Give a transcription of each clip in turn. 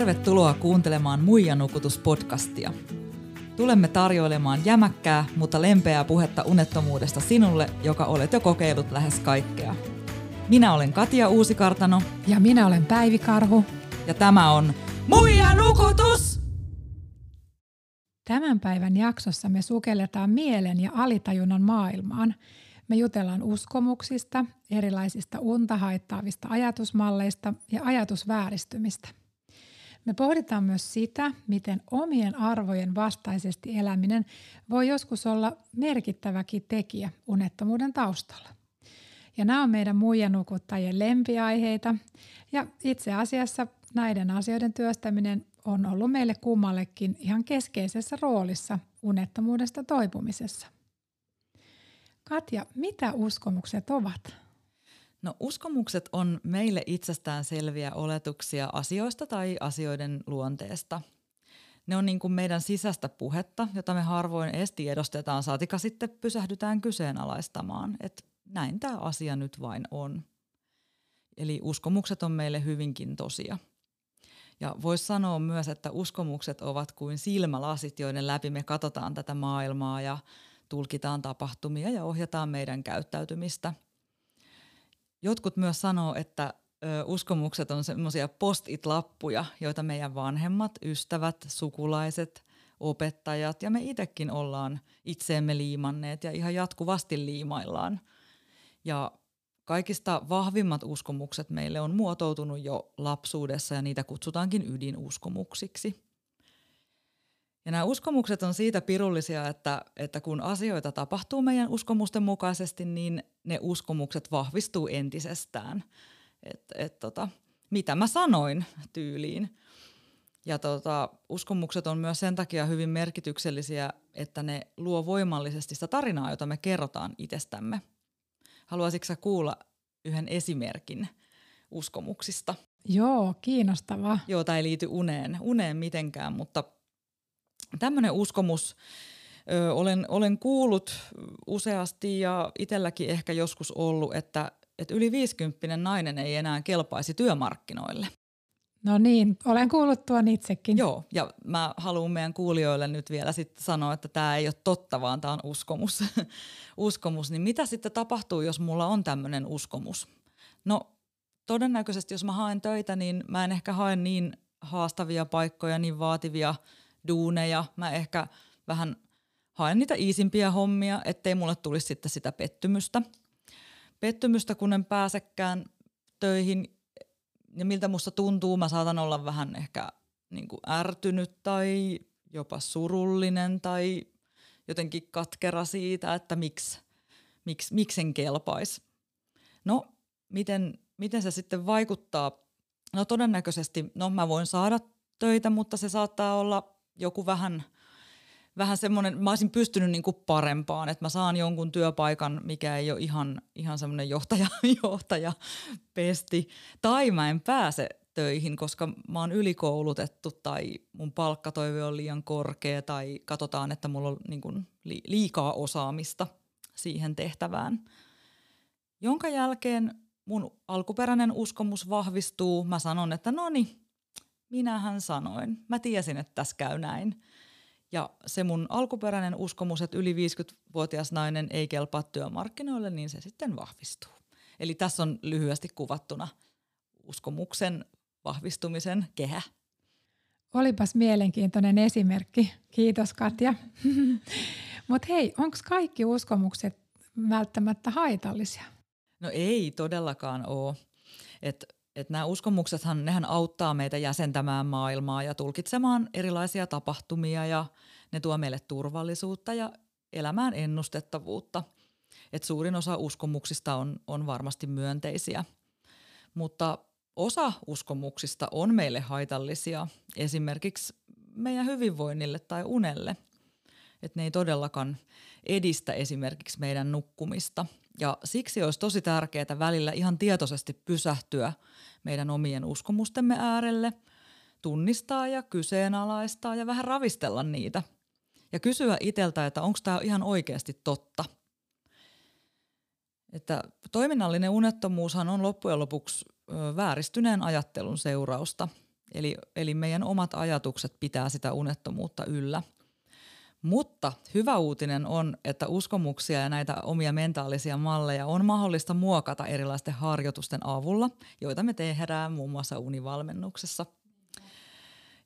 Tervetuloa kuuntelemaan Muija nukutus-podcastia. Tulemme tarjoilemaan jämäkkää, mutta lempeää puhetta unettomuudesta sinulle, joka olet jo kokeillut lähes kaikkea. Minä olen Katja Uusikartano. Ja minä olen Päivi Karhu. Ja tämä on Muija nukutus! Tämän päivän jaksossa me sukelletaan mielen ja alitajunnan maailmaan. Me jutellaan uskomuksista, erilaisista unta haittaavista ajatusmalleista ja ajatusvääristymistä. Me pohditaan myös sitä, miten omien arvojen vastaisesti eläminen voi joskus olla merkittäväkin tekijä unettomuuden taustalla. Ja nämä on meidän muijanukuttajien lempiaiheita ja itse asiassa näiden asioiden työstäminen on ollut meille kummallekin ihan keskeisessä roolissa unettomuudesta toipumisessa. Katja, mitä uskomukset ovat? No uskomukset on meille itsestään selviä oletuksia asioista tai asioiden luonteesta. Ne on niin kuin meidän sisäistä puhetta, jota me harvoin edes tiedostetaan, saatika sitten pysähdytään kyseenalaistamaan, että näin tämä asia nyt vain on. Eli uskomukset on meille hyvinkin tosia. Ja voisi sanoa myös, että uskomukset ovat kuin silmälasit, joiden läpi me katsotaan tätä maailmaa ja tulkitaan tapahtumia ja ohjataan meidän käyttäytymistä – Jotkut myös sanoo, että ö, uskomukset on semmoisia post-it-lappuja, joita meidän vanhemmat, ystävät, sukulaiset, opettajat ja me itsekin ollaan itseemme liimanneet ja ihan jatkuvasti liimaillaan. Ja kaikista vahvimmat uskomukset meille on muotoutunut jo lapsuudessa ja niitä kutsutaankin ydinuskomuksiksi. Ja nämä uskomukset on siitä pirullisia, että, että kun asioita tapahtuu meidän uskomusten mukaisesti, niin ne uskomukset vahvistuu entisestään. Et, et tota, mitä mä sanoin tyyliin. Ja tota, uskomukset on myös sen takia hyvin merkityksellisiä, että ne luo voimallisesti sitä tarinaa, jota me kerrotaan itsestämme. Haluaisitko kuulla yhden esimerkin uskomuksista? Joo, kiinnostavaa. Joo, tämä ei liity uneen, uneen mitenkään, mutta – tämmöinen uskomus ö, olen, olen kuullut useasti ja itselläkin ehkä joskus ollut, että, että yli 50 nainen ei enää kelpaisi työmarkkinoille. No niin, olen kuullut tuon itsekin. Joo, ja mä haluan meidän kuulijoille nyt vielä sitten sanoa, että tämä ei ole totta, vaan tämä on uskomus. uskomus. Niin mitä sitten tapahtuu, jos mulla on tämmöinen uskomus? No todennäköisesti, jos mä haen töitä, niin mä en ehkä hae niin haastavia paikkoja, niin vaativia – duuneja. Mä ehkä vähän haen niitä iisimpiä hommia, ettei mulle tulisi sitten sitä pettymystä. Pettymystä, kun en pääsekään töihin ja miltä musta tuntuu, mä saatan olla vähän ehkä niin kuin ärtynyt tai jopa surullinen tai jotenkin katkera siitä, että miksi, miksi, miksen kelpaisi. No, miten, miten se sitten vaikuttaa? No todennäköisesti, no mä voin saada töitä, mutta se saattaa olla joku vähän, vähän semmoinen, mä olisin pystynyt niin kuin parempaan, että mä saan jonkun työpaikan, mikä ei ole ihan, ihan semmoinen johtaja, johtaja pesti, tai mä en pääse töihin, koska mä oon ylikoulutettu tai mun palkkatoive on liian korkea tai katsotaan, että mulla on niin kuin liikaa osaamista siihen tehtävään. Jonka jälkeen mun alkuperäinen uskomus vahvistuu. Mä sanon, että no niin, minähän sanoin. Mä tiesin, että tässä käy näin. Ja se mun alkuperäinen uskomus, että yli 50-vuotias nainen ei kelpaa työmarkkinoille, niin se sitten vahvistuu. Eli tässä on lyhyesti kuvattuna uskomuksen vahvistumisen kehä. Olipas mielenkiintoinen esimerkki. Kiitos Katja. Mutta hei, onko kaikki uskomukset välttämättä haitallisia? No ei todellakaan ole. Et että nämä uskomuksethan, nehän auttaa meitä jäsentämään maailmaa ja tulkitsemaan erilaisia tapahtumia ja ne tuo meille turvallisuutta ja elämään ennustettavuutta. Et suurin osa uskomuksista on, on varmasti myönteisiä, mutta osa uskomuksista on meille haitallisia, esimerkiksi meidän hyvinvoinnille tai unelle. Että ne ei todellakaan edistä esimerkiksi meidän nukkumista. Ja siksi olisi tosi tärkeää välillä ihan tietoisesti pysähtyä – meidän omien uskomustemme äärelle, tunnistaa ja kyseenalaistaa ja vähän ravistella niitä. Ja kysyä iteltä, että onko tämä ihan oikeasti totta. Että toiminnallinen unettomuushan on loppujen lopuksi vääristyneen ajattelun seurausta. Eli, eli meidän omat ajatukset pitää sitä unettomuutta yllä. Mutta hyvä uutinen on, että uskomuksia ja näitä omia mentaalisia malleja on mahdollista muokata erilaisten harjoitusten avulla, joita me tehdään muun muassa univalmennuksessa.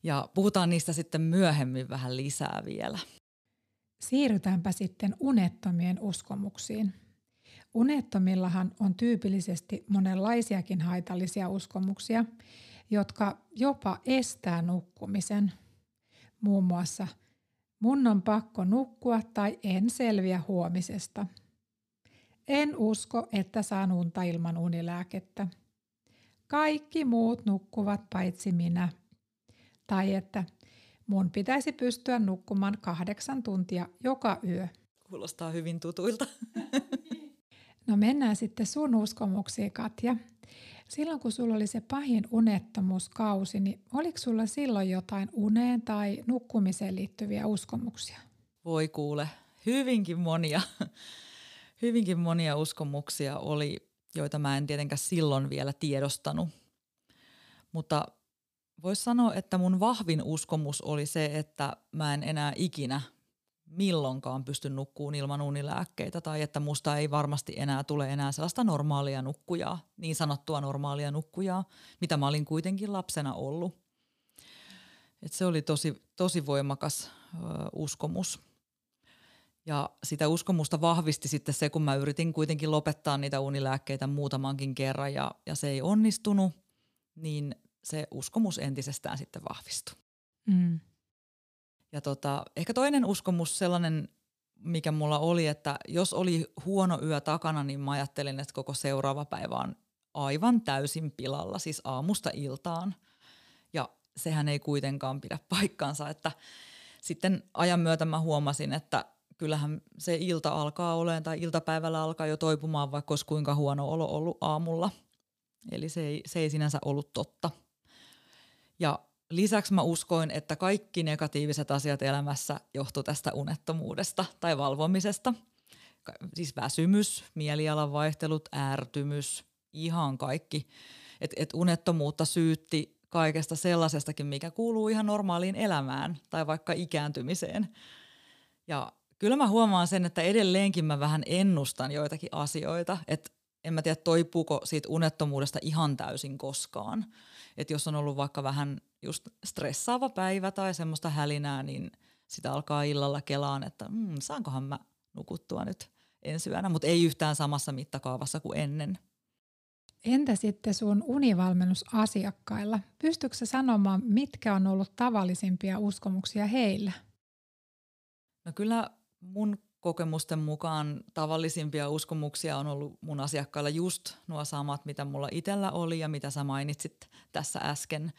Ja puhutaan niistä sitten myöhemmin vähän lisää vielä. Siirrytäänpä sitten unettomien uskomuksiin. Unettomillahan on tyypillisesti monenlaisiakin haitallisia uskomuksia, jotka jopa estää nukkumisen. Muun muassa mun on pakko nukkua tai en selviä huomisesta. En usko, että saan unta ilman unilääkettä. Kaikki muut nukkuvat paitsi minä. Tai että mun pitäisi pystyä nukkumaan kahdeksan tuntia joka yö. Kuulostaa hyvin tutuilta. No mennään sitten sun uskomuksiin, Katja. Silloin kun sulla oli se pahin unettomuuskausi, niin oliko sulla silloin jotain uneen tai nukkumiseen liittyviä uskomuksia? Voi kuule, hyvinkin monia, hyvinkin monia uskomuksia oli, joita mä en tietenkään silloin vielä tiedostanut. Mutta voisi sanoa, että mun vahvin uskomus oli se, että mä en enää ikinä milloinkaan pysty nukkuun ilman unilääkkeitä tai että musta ei varmasti enää tule enää sellaista normaalia nukkujaa, niin sanottua normaalia nukkujaa, mitä mä olin kuitenkin lapsena ollut. Et se oli tosi, tosi voimakas ö, uskomus. Ja sitä uskomusta vahvisti sitten se, kun mä yritin kuitenkin lopettaa niitä unilääkkeitä muutamankin kerran ja, ja se ei onnistunut, niin se uskomus entisestään sitten vahvistui. Mm. Ja tota, ehkä toinen uskomus sellainen, mikä mulla oli, että jos oli huono yö takana, niin mä ajattelin, että koko seuraava päivä on aivan täysin pilalla, siis aamusta iltaan. Ja sehän ei kuitenkaan pidä paikkaansa, että sitten ajan myötä mä huomasin, että kyllähän se ilta alkaa olemaan tai iltapäivällä alkaa jo toipumaan, vaikka olisi kuinka huono olo ollut aamulla. Eli se ei, se ei sinänsä ollut totta. Ja Lisäksi mä uskoin, että kaikki negatiiviset asiat elämässä johtuu tästä unettomuudesta tai valvomisesta. Siis väsymys, mielialan vaihtelut, ärtymys, ihan kaikki. Et, et unettomuutta syytti kaikesta sellaisestakin, mikä kuuluu ihan normaaliin elämään tai vaikka ikääntymiseen. Ja kyllä mä huomaan sen, että edelleenkin mä vähän ennustan joitakin asioita, että en mä tiedä toipuuko siitä unettomuudesta ihan täysin koskaan. Että jos on ollut vaikka vähän just stressaava päivä tai semmoista hälinää, niin sitä alkaa illalla kelaan, että mm, saankohan mä nukuttua nyt ensi yönä, mutta ei yhtään samassa mittakaavassa kuin ennen. Entä sitten sun univalmennusasiakkailla? Pystytkö sä sanomaan, mitkä on ollut tavallisimpia uskomuksia heillä? No kyllä mun kokemusten mukaan tavallisimpia uskomuksia on ollut mun asiakkailla just nuo samat, mitä mulla itsellä oli ja mitä sä mainitsit tässä äsken.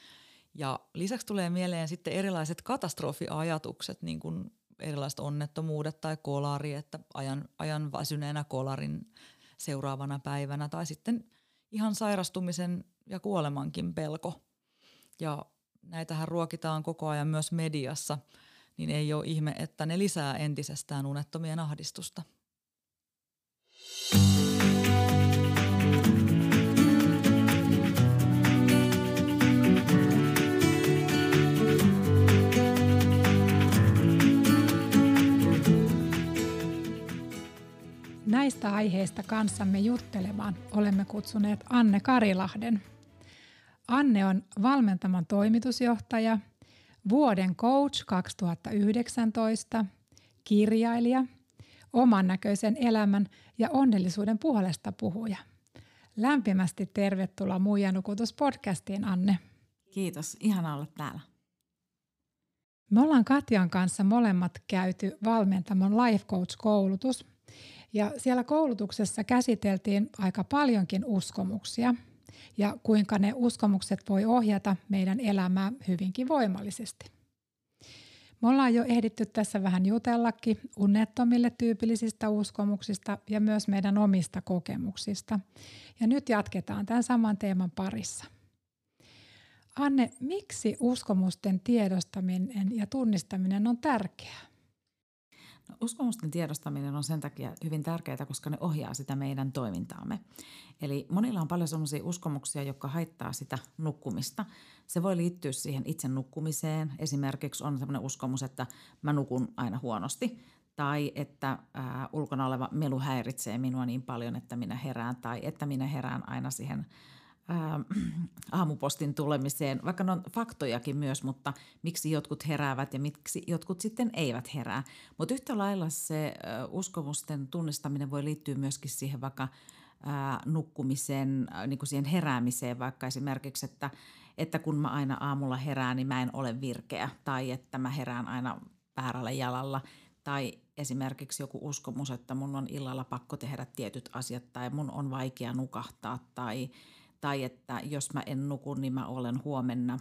Ja lisäksi tulee mieleen sitten erilaiset katastrofiajatukset, niin kuin erilaiset onnettomuudet tai kolari, että ajan, ajan väsyneenä kolarin seuraavana päivänä tai sitten ihan sairastumisen ja kuolemankin pelko. Ja näitähän ruokitaan koko ajan myös mediassa, niin ei ole ihme, että ne lisää entisestään unettomien ahdistusta. Näistä aiheista kanssamme juttelemaan olemme kutsuneet Anne Karilahden. Anne on valmentaman toimitusjohtaja, vuoden coach 2019, kirjailija, oman näköisen elämän ja onnellisuuden puolesta puhuja. Lämpimästi tervetuloa Muija nukutus podcastiin, Anne. Kiitos, ihana olla täällä. Me ollaan Katjan kanssa molemmat käyty valmentamon Life Coach-koulutus – ja siellä koulutuksessa käsiteltiin aika paljonkin uskomuksia ja kuinka ne uskomukset voi ohjata meidän elämää hyvinkin voimallisesti. Me ollaan jo ehditty tässä vähän jutellakin unettomille tyypillisistä uskomuksista ja myös meidän omista kokemuksista. Ja nyt jatketaan tämän saman teeman parissa. Anne, miksi uskomusten tiedostaminen ja tunnistaminen on tärkeää? No, uskomusten tiedostaminen on sen takia hyvin tärkeää, koska ne ohjaa sitä meidän toimintaamme. Eli monilla on paljon sellaisia uskomuksia, jotka haittaa sitä nukkumista. Se voi liittyä siihen itse nukkumiseen. Esimerkiksi on sellainen uskomus, että mä nukun aina huonosti tai että ää, ulkona oleva melu häiritsee minua niin paljon, että minä herään tai että minä herään aina siihen ää, aamupostin tulemiseen, vaikka ne on faktojakin myös, mutta miksi jotkut heräävät ja miksi jotkut sitten eivät herää. Mutta yhtä lailla se uskomusten tunnistaminen voi liittyä myöskin siihen vaikka ää, niin kuin siihen heräämiseen, vaikka esimerkiksi, että, että kun mä aina aamulla herään, niin mä en ole virkeä. Tai että mä herään aina väärällä jalalla – tai esimerkiksi joku uskomus, että mun on illalla pakko tehdä tietyt asiat tai mun on vaikea nukahtaa. Tai, tai että jos mä en nuku, niin mä olen huomenna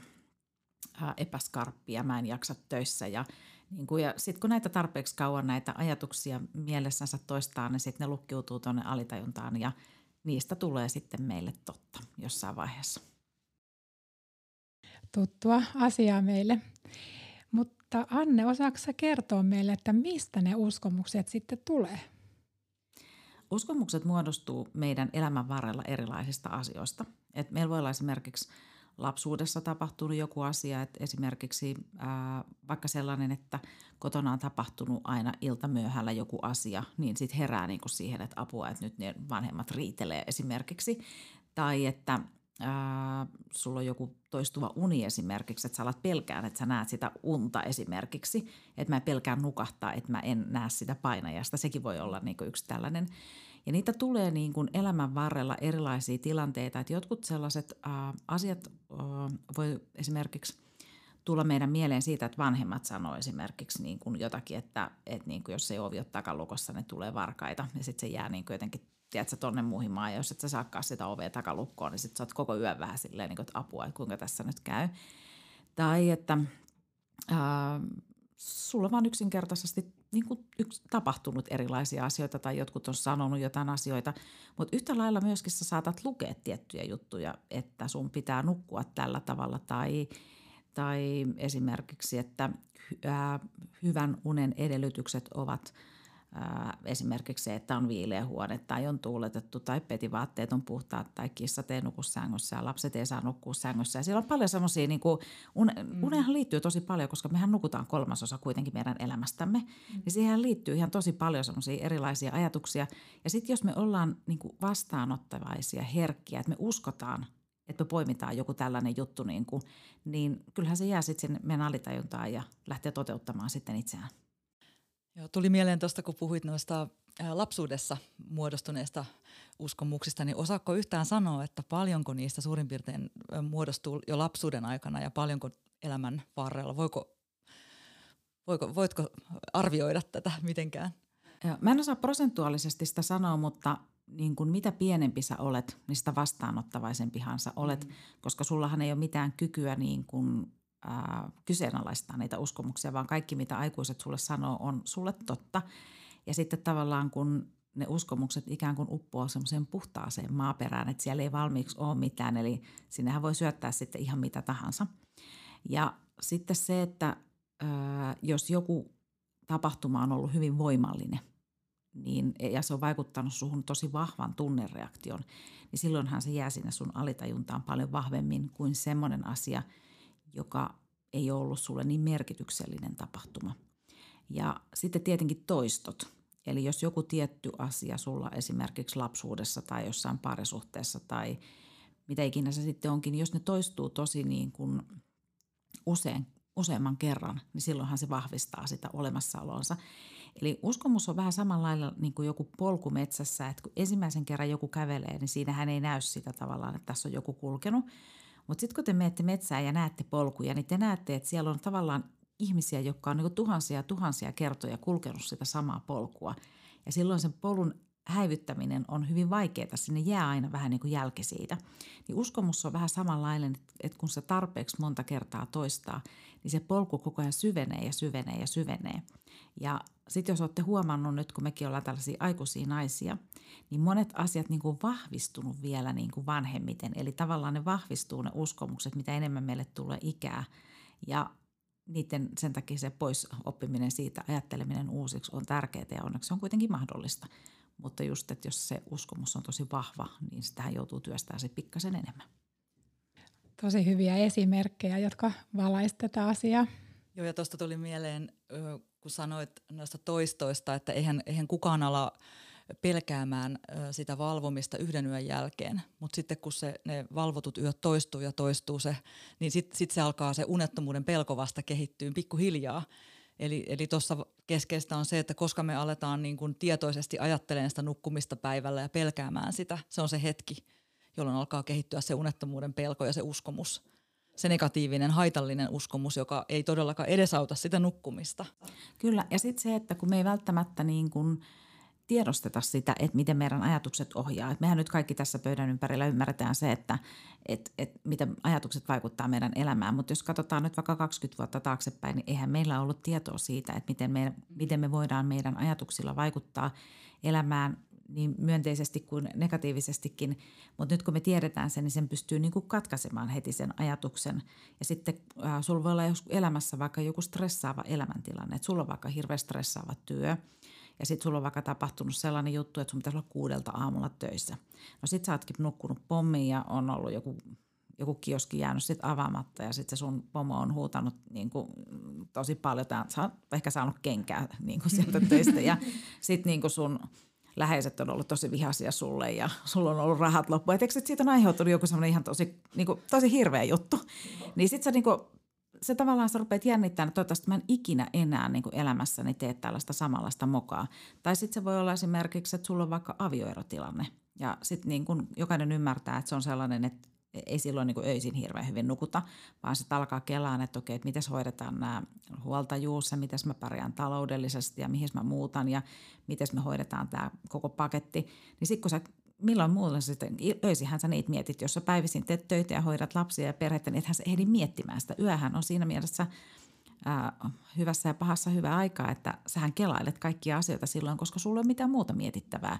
epäskarppi ja mä en jaksa töissä ja niin kuin, ja sitten kun näitä tarpeeksi kauan näitä ajatuksia mielessänsä toistaa, niin sitten ne lukkiutuu tuonne alitajuntaan ja niistä tulee sitten meille totta jossain vaiheessa. Tuttua asiaa meille. Mutta Anne, osaako kertoa meille, että mistä ne uskomukset sitten tulee? Uskomukset muodostuu meidän elämän varrella erilaisista asioista. Et meillä voi olla esimerkiksi lapsuudessa tapahtunut joku asia, että esimerkiksi ää, vaikka sellainen, että kotona on tapahtunut aina iltamyöhällä joku asia, niin sitten herää niinku siihen, että apua, että nyt ne vanhemmat riitelee esimerkiksi. Tai että ää, sulla on joku toistuva uni esimerkiksi, että sä alat pelkään, että sä näet sitä unta esimerkiksi, että mä pelkään nukahtaa, että mä en näe sitä painajasta. Sekin voi olla niin kuin yksi tällainen. Ja niitä tulee niin kuin elämän varrella erilaisia tilanteita, että jotkut sellaiset ää, asiat ää, voi esimerkiksi tulla meidän mieleen siitä, että vanhemmat sanoo esimerkiksi niin kuin jotakin, että, että niin kuin jos ei ovi ole takalukossa, ne tulee varkaita ja sitten se jää niin kuin jotenkin tiedätkö, tonne muhimaan, ja jos et sä saakaan sitä ovea takalukkoon, niin sit sä oot koko yön vähän silleen, niin kuin, että apua, että kuinka tässä nyt käy. Tai että ää, sulla vaan yksinkertaisesti niin kuin yks, tapahtunut erilaisia asioita tai jotkut on sanonut jotain asioita, mutta yhtä lailla myöskin sä saatat lukea tiettyjä juttuja, että sun pitää nukkua tällä tavalla tai, tai esimerkiksi, että ää, hyvän unen edellytykset ovat – esimerkiksi se, että on viileä huone tai on tuuletettu tai petivaatteet on puhtaat tai kissat ei nuku sängyssä ja lapset ei saa nukkua sängyssä. Ja siellä on paljon semmoisia, niin kuin, une, mm. uneenhan liittyy tosi paljon, koska mehän nukutaan kolmasosa kuitenkin meidän elämästämme. Mm. Ja siihen liittyy ihan tosi paljon semmoisia erilaisia ajatuksia. Ja sitten jos me ollaan niin kuin vastaanottavaisia, herkkiä, että me uskotaan että me poimitaan joku tällainen juttu, niin, kuin, niin kyllähän se jää sitten sinne meidän alitajuntaan ja lähtee toteuttamaan sitten itseään. Joo, tuli mieleen tuosta, kun puhuit noista lapsuudessa muodostuneista uskomuksista, niin osaako yhtään sanoa, että paljonko niistä suurin piirtein muodostuu jo lapsuuden aikana ja paljonko elämän varrella? Voiko, voiko, voitko arvioida tätä mitenkään? Mä en osaa prosentuaalisesti sitä sanoa, mutta niin kuin mitä pienempi sä olet, niin sitä vastaanottavaisempihan sä olet, mm. koska sullahan ei ole mitään kykyä niin kuin kyseenalaistaa niitä uskomuksia, vaan kaikki mitä aikuiset sulle sanoo on sulle totta. Ja sitten tavallaan kun ne uskomukset ikään kuin uppoaa semmoiseen puhtaaseen maaperään, että siellä ei valmiiksi ole mitään, eli sinnehän voi syöttää sitten ihan mitä tahansa. Ja sitten se, että jos joku tapahtuma on ollut hyvin voimallinen, niin, ja se on vaikuttanut suhun tosi vahvan tunnereaktion, niin silloinhan se jää sinne sun alitajuntaan paljon vahvemmin kuin semmoinen asia – joka ei ollut sulle niin merkityksellinen tapahtuma. Ja sitten tietenkin toistot. Eli jos joku tietty asia sulla esimerkiksi lapsuudessa tai jossain parisuhteessa tai mitä ikinä se sitten onkin, niin jos ne toistuu tosi niin kuin usein, useamman kerran, niin silloinhan se vahvistaa sitä olemassaolonsa. Eli uskomus on vähän samanlailla niin kuin joku polku metsässä, että kun ensimmäisen kerran joku kävelee, niin siinähän ei näy sitä tavallaan, että tässä on joku kulkenut, mutta sitten kun te menette metsään ja näette polkuja, niin te näette, että siellä on tavallaan ihmisiä, jotka on niin tuhansia ja tuhansia kertoja kulkenut sitä samaa polkua. Ja silloin sen polun häivyttäminen on hyvin vaikeaa, sinne jää aina vähän niin kuin jälki siitä. Niin uskomus on vähän samanlainen, että kun se tarpeeksi monta kertaa toistaa, niin se polku koko ajan syvenee ja syvenee ja syvenee. Ja sitten jos olette huomannut nyt, kun mekin ollaan tällaisia aikuisia naisia, niin monet asiat niin kuin vahvistunut vielä niin kuin vanhemmiten. Eli tavallaan ne vahvistuu ne uskomukset, mitä enemmän meille tulee ikää. Ja niiden, sen takia se pois oppiminen siitä, ajatteleminen uusiksi on tärkeää ja onneksi se on kuitenkin mahdollista. Mutta just, että jos se uskomus on tosi vahva, niin sitä joutuu työstämään se pikkasen enemmän. Tosi hyviä esimerkkejä, jotka valaisivat tätä asiaa. Joo, ja tuosta tuli mieleen, kun sanoit noista toistoista, että eihän, eihän kukaan ala pelkäämään sitä valvomista yhden yön jälkeen, mutta sitten kun se, ne valvotut yöt toistuu ja toistuu se, niin sitten sit se alkaa se unettomuuden pelko vasta kehittyä pikkuhiljaa. Eli, eli tuossa keskeistä on se, että koska me aletaan niin kuin tietoisesti ajattelemaan sitä nukkumista päivällä ja pelkäämään sitä, se on se hetki, jolloin alkaa kehittyä se unettomuuden pelko ja se uskomus – se negatiivinen, haitallinen uskomus, joka ei todellakaan edesauta sitä nukkumista. Kyllä, ja sitten se, että kun me ei välttämättä niin kuin tiedosteta sitä, että miten meidän ajatukset ohjaa. Et mehän nyt kaikki tässä pöydän ympärillä ymmärretään se, että et, et miten ajatukset vaikuttaa meidän elämään. Mutta jos katsotaan nyt vaikka 20 vuotta taaksepäin, niin eihän meillä ollut tietoa siitä, että miten me, miten me voidaan meidän ajatuksilla vaikuttaa elämään niin myönteisesti kuin negatiivisestikin. Mutta nyt kun me tiedetään sen, niin sen pystyy niin kuin katkaisemaan heti sen ajatuksen. Ja sitten äh, sulla voi olla elämässä vaikka joku stressaava elämäntilanne. Että sulla on vaikka hirveän stressaava työ ja sitten sulla on vaikka tapahtunut sellainen juttu, että sun pitäisi olla kuudelta aamulla töissä. No sit sä ootkin nukkunut pommiin ja on ollut joku joku kioski jäänyt sitten avaamatta ja sitten se sun pomo on huutanut niin kuin, tosi paljon. Sä oot ehkä saanut kenkää niin kuin sieltä töistä ja sitten niin sun läheiset on ollut tosi vihaisia sulle ja sulla on ollut rahat loppu. Et eikö siitä on aiheutunut joku semmoinen ihan tosi, niin kuin, tosi hirveä juttu? Niin sitten sä niin kuin, se tavallaan sä rupeat jännittämään, että toivottavasti mä en ikinä enää niin kuin elämässäni tee tällaista samanlaista mokaa. Tai sitten se voi olla esimerkiksi, että sulla on vaikka avioerotilanne ja sitten niin jokainen ymmärtää, että se on sellainen, että ei silloin niin kuin öisin hirveän hyvin nukuta, vaan sitten alkaa kelaan, että okei, että miten hoidetaan nämä huoltajuus ja miten mä pärjään taloudellisesti ja mihin mä muutan ja miten me hoidetaan tämä koko paketti. Niin sitten kun sä milloin muulla sitten, öisihän sä niitä mietit, jos sä päivisin teet töitä ja hoidat lapsia ja perhettä, niin ethän sä ehdi miettimään sitä. Yöhän on siinä mielessä ää, hyvässä ja pahassa hyvä aikaa, että sähän kelailet kaikkia asioita silloin, koska sulla ei ole mitään muuta mietittävää.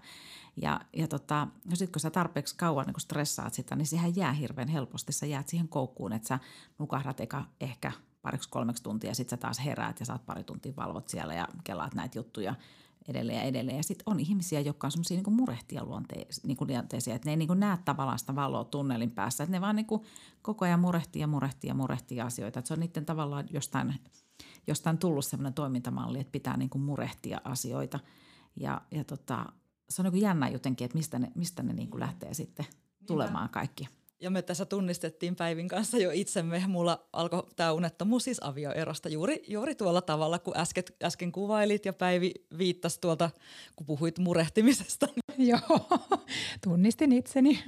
Ja, ja tota, no sitten kun sä tarpeeksi kauan niin kun stressaat sitä, niin siihen jää hirveän helposti. Sä jäät siihen koukkuun, että sä nukahdat eka, ehkä pariksi kolmeksi tuntia ja sitten sä taas heräät ja saat pari tuntia valvot siellä ja kelaat näitä juttuja edelleen ja edelleen. Ja sitten on ihmisiä, jotka on semmoisia niin murehtia luonteisia, niin luonteisia, että ne ei niin näe tavallaan sitä valoa tunnelin päässä. Että ne vaan niin koko ajan murehtii ja murehtii ja murehtii asioita. Että se on niiden tavallaan jostain, jostain tullut semmoinen toimintamalli, että pitää niin murehtia asioita. Ja, ja tota, se on niin jännä jotenkin, että mistä ne, mistä ne niin lähtee sitten tulemaan kaikki. Ja me tässä tunnistettiin Päivin kanssa jo itsemme. Mulla alkoi tämä unettomuus siis avioerosta juuri, juuri tuolla tavalla, kun äsken, äsken kuvailit ja Päivi viittasi tuolta, kun puhuit murehtimisesta. Joo, tunnistin itseni.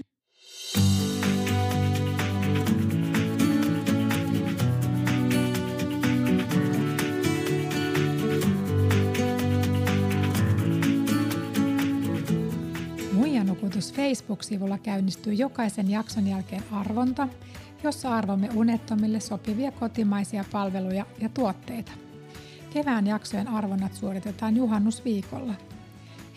Nukutus Facebook-sivulla käynnistyy jokaisen jakson jälkeen arvonta, jossa arvomme unettomille sopivia kotimaisia palveluja ja tuotteita. Kevään jaksojen arvonnat suoritetaan juhannusviikolla.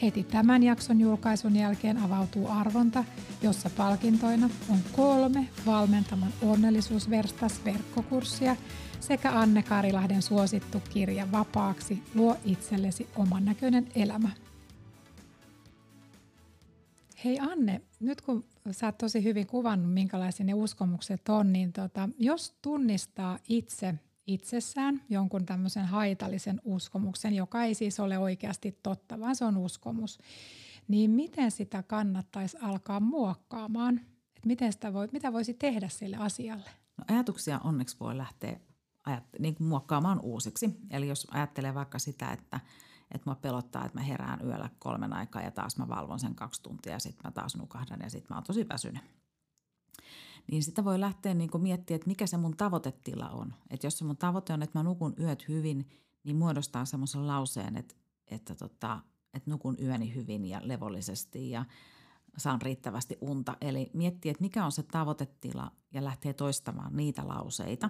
Heti tämän jakson julkaisun jälkeen avautuu arvonta, jossa palkintoina on kolme valmentaman onnellisuusverstas verkkokurssia sekä Anne Karilahden suosittu kirja Vapaaksi luo itsellesi oman näköinen elämä. Hei Anne, nyt kun sä oot tosi hyvin kuvannut, minkälaisia ne uskomukset on, niin tota, jos tunnistaa itse itsessään jonkun tämmöisen haitallisen uskomuksen, joka ei siis ole oikeasti totta, vaan se on uskomus, niin miten sitä kannattaisi alkaa muokkaamaan? Et miten sitä voi, mitä voisi tehdä sille asialle? No, ajatuksia onneksi voi lähteä ajat, niin kuin muokkaamaan uusiksi. Eli jos ajattelee vaikka sitä, että – että mua pelottaa, että mä herään yöllä kolmen aikaa ja taas mä valvon sen kaksi tuntia ja sitten mä taas nukahdan ja sitten mä oon tosi väsynyt. Niin sitä voi lähteä niin kuin miettimään, että mikä se mun tavoitetila on. Että jos se mun tavoite on, että mä nukun yöt hyvin, niin muodostaa semmoisen lauseen, että, että, tota, että nukun yöni hyvin ja levollisesti ja saan riittävästi unta. Eli miettiä, että mikä on se tavoitetila ja lähtee toistamaan niitä lauseita.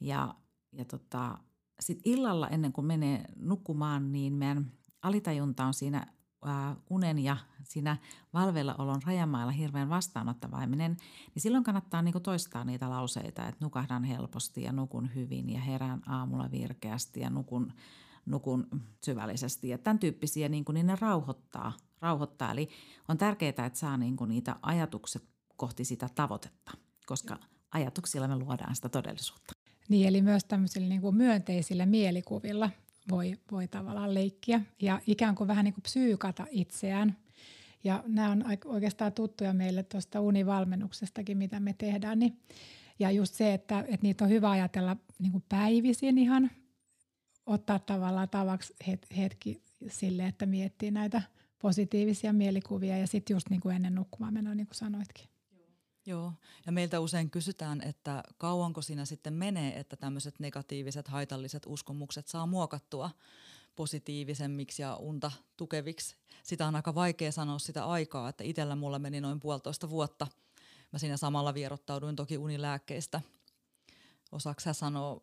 Ja, ja tota, sitten illalla ennen kuin menee nukkumaan, niin meidän alitajunta on siinä ää, unen ja siinä valveillaolon rajamailla hirveän vastaanottavaiminen, niin silloin kannattaa niin toistaa niitä lauseita, että nukahdan helposti ja nukun hyvin ja herään aamulla virkeästi ja nukun, nukun syvällisesti. Ja tämän tyyppisiä, niin, kuin, niin ne rauhoittaa, rauhoittaa. Eli on tärkeää, että saa niin kuin niitä ajatukset kohti sitä tavoitetta, koska ajatuksilla me luodaan sitä todellisuutta. Niin, eli myös tämmöisillä niin kuin myönteisillä mielikuvilla voi, voi tavallaan leikkiä ja ikään kuin vähän niin kuin psyykata itseään. Ja nämä on oikeastaan tuttuja meille tuosta univalmennuksestakin, mitä me tehdään. Niin, ja just se, että, että niitä on hyvä ajatella niin kuin päivisin ihan, ottaa tavallaan tavaksi hetki sille, että miettii näitä positiivisia mielikuvia ja sitten just niin kuin ennen nukkumaan menoa, niin kuin sanoitkin. Joo, ja meiltä usein kysytään, että kauanko siinä sitten menee, että tämmöiset negatiiviset, haitalliset uskomukset saa muokattua positiivisemmiksi ja unta tukeviksi. Sitä on aika vaikea sanoa sitä aikaa, että itsellä mulla meni noin puolitoista vuotta. Mä siinä samalla vierottauduin toki unilääkkeistä. Osaksi sanoa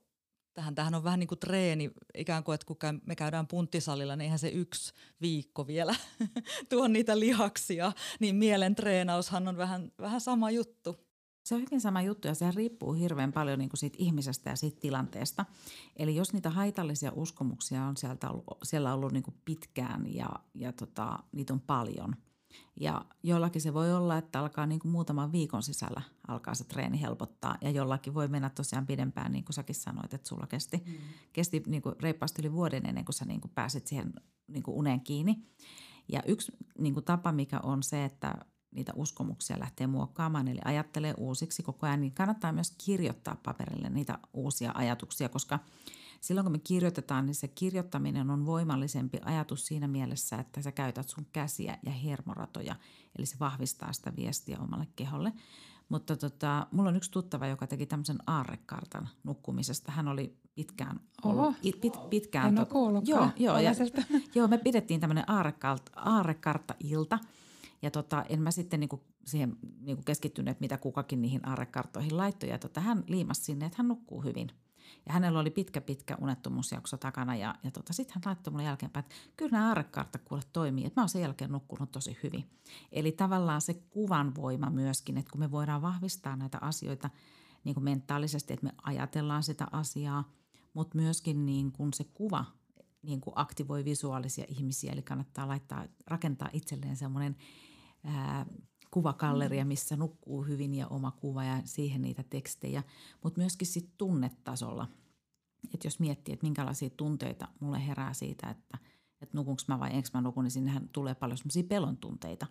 tähän, tähän on vähän niin kuin treeni, ikään kuin, että kun me käydään punttisalilla, niin eihän se yksi viikko vielä tuo niitä lihaksia, niin mielen treenaushan on vähän, vähän sama juttu. Se on hyvin sama juttu ja se riippuu hirveän paljon niin kuin siitä ihmisestä ja siitä tilanteesta. Eli jos niitä haitallisia uskomuksia on sieltä ollut, siellä ollut niin kuin pitkään ja, ja tota, niitä on paljon – ja jollakin se voi olla, että alkaa niin kuin muutaman viikon sisällä alkaa se treeni helpottaa. Ja jollakin voi mennä tosiaan pidempään, niin kuin säkin sanoit, että sulla kesti, mm. kesti niin kuin reippaasti yli vuoden ennen kuin sä niin kuin pääsit siihen niin kuin uneen kiinni. Ja yksi niin kuin tapa, mikä on se, että niitä uskomuksia lähtee muokkaamaan, eli ajattelee uusiksi koko ajan, niin kannattaa myös kirjoittaa paperille niitä uusia ajatuksia, koska – silloin kun me kirjoitetaan, niin se kirjoittaminen on voimallisempi ajatus siinä mielessä, että sä käytät sun käsiä ja hermoratoja, eli se vahvistaa sitä viestiä omalle keholle. Mutta tota, mulla on yksi tuttava, joka teki tämmöisen aarrekartan nukkumisesta. Hän oli pitkään ollut, Oho, pit, pitkään. En ole joo, joo, ja, joo, me pidettiin tämmöinen aarrekartta-ilta. Ja tota, en mä sitten niinku siihen niinku keskittynyt, mitä kukakin niihin aarrekarttoihin laittoi. Ja tota, hän liimasi sinne, että hän nukkuu hyvin – ja hänellä oli pitkä, pitkä unettomuusjakso takana ja, ja tota, sitten hän laittoi mulle jälkeenpäin, että kyllä nämä aarrekartta kuule toimii, että mä oon sen jälkeen nukkunut tosi hyvin. Eli tavallaan se kuvan voima myöskin, että kun me voidaan vahvistaa näitä asioita niin kuin mentaalisesti, että me ajatellaan sitä asiaa, mutta myöskin niin kuin se kuva niin kuin aktivoi visuaalisia ihmisiä, eli kannattaa laittaa, rakentaa itselleen semmoinen kuvakalleria, missä nukkuu hyvin ja oma kuva ja siihen niitä tekstejä, mutta myöskin sitten tunnetasolla. Että jos miettii, että minkälaisia tunteita mulle herää siitä, että, että nukunko mä vai enkö mä nukun, niin sinnehän tulee paljon semmoisia pelon tunteita.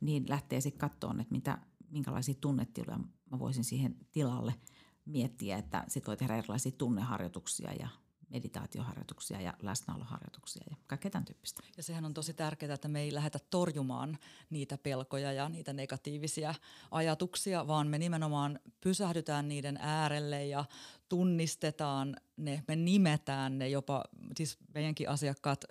Niin lähtee sitten katsomaan, että mitä, minkälaisia tunnetiloja mä voisin siihen tilalle miettiä, että sitten voi tehdä erilaisia tunneharjoituksia ja meditaatioharjoituksia ja läsnäoloharjoituksia ja kaikkea tämän tyyppistä. Ja sehän on tosi tärkeää, että me ei lähdetä torjumaan niitä pelkoja ja niitä negatiivisia ajatuksia, vaan me nimenomaan pysähdytään niiden äärelle ja tunnistetaan ne, me nimetään ne jopa, siis meidänkin asiakkaat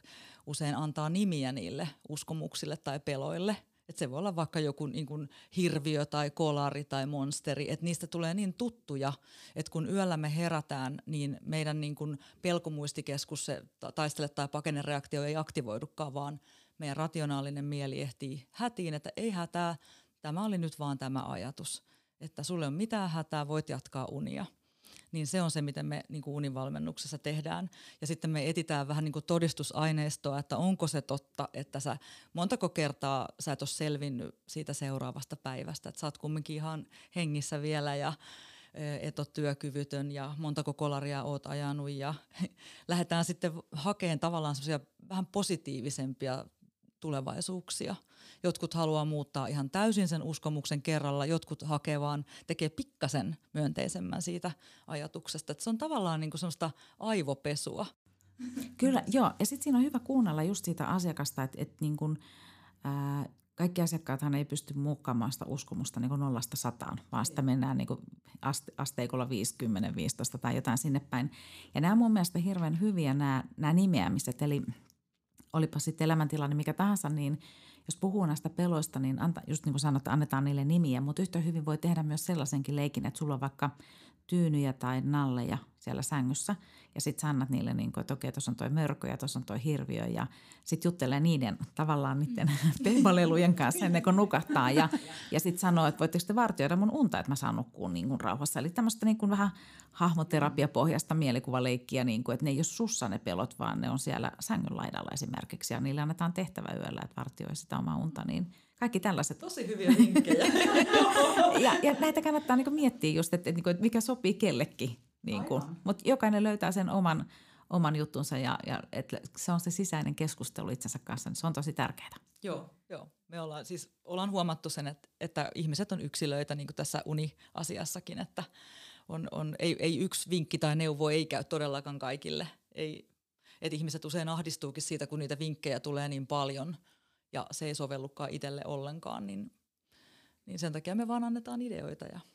usein antaa nimiä niille uskomuksille tai peloille – että se voi olla vaikka joku niin kuin hirviö tai kolari tai monsteri, että niistä tulee niin tuttuja, että kun yöllä me herätään, niin meidän niin kuin pelkomuistikeskus, se taistele tai pakenereaktio ei aktivoidukaan, vaan meidän rationaalinen mieli ehtii hätiin, että ei hätää, tämä oli nyt vaan tämä ajatus, että sulle on mitään hätää, voit jatkaa unia – niin se on se, miten me niin kuin univalmennuksessa tehdään. Ja sitten me etitään vähän niin kuin todistusaineistoa, että onko se totta, että sä montako kertaa sä et ole selvinnyt siitä seuraavasta päivästä, että sä oot kumminkin ihan hengissä vielä ja et ole työkyvytön ja montako kolaria oot ajanut ja lähdetään sitten hakemaan tavallaan semmoisia vähän positiivisempia tulevaisuuksia. Jotkut haluaa muuttaa ihan täysin sen uskomuksen kerralla, jotkut hakee vaan, tekee pikkasen myönteisemmän siitä ajatuksesta. Että se on tavallaan niin kuin semmoista aivopesua. Kyllä, joo. Ja sitten siinä on hyvä kuunnella just siitä asiakasta, että, että niin kuin, ää, kaikki asiakkaathan ei pysty muokkaamaan sitä uskomusta niin kuin nollasta sataan, vaan sitä mennään niin kuin aste, asteikolla 50, 15 tai jotain sinne päin. Ja nämä on mun mielestä hirveän hyviä nämä, nämä nimeämiset, eli olipa sitten elämäntilanne mikä tahansa, niin jos puhuu näistä peloista, niin anta, just niin kuin sanot, annetaan niille nimiä, mutta yhtä hyvin voi tehdä myös sellaisenkin leikin, että sulla on vaikka tyynyjä tai nalleja siellä sängyssä. Ja sitten sä annat niille, niin kuin, että okei, tuossa on toi mörkö ja tuossa on toi hirviö. Ja sitten juttelee niiden tavallaan niiden pehmolelujen kanssa ennen kuin nukahtaa. Ja, ja sitten sanoo, että voitteko te vartioida mun unta, että mä saan nukkua niin kuin rauhassa. Eli tämmöistä niin kuin vähän hahmoterapiapohjasta mielikuvaleikkiä, niin kuin, että ne ei ole sussa ne pelot, vaan ne on siellä sängyn laidalla esimerkiksi. Ja niille annetaan tehtävä yöllä, että vartioi sitä omaa unta. Niin kaikki tällaiset. Tosi hyviä vinkkejä. ja, ja näitä kannattaa niin miettiä just, että, että, että mikä sopii kellekin. Niin Mutta jokainen löytää sen oman, oman juttunsa ja, ja että se on se sisäinen keskustelu itsensä kanssa, niin se on tosi tärkeää. Joo, joo. Me ollaan, siis ollaan huomattu sen, että, että ihmiset on yksilöitä niin kuin tässä uni-asiassakin, että on, on, ei, ei yksi vinkki tai neuvo ei käy todellakaan kaikille. Ei, että ihmiset usein ahdistuukin siitä, kun niitä vinkkejä tulee niin paljon ja se ei sovellukaan itselle ollenkaan, niin, niin sen takia me vaan annetaan ideoita ja –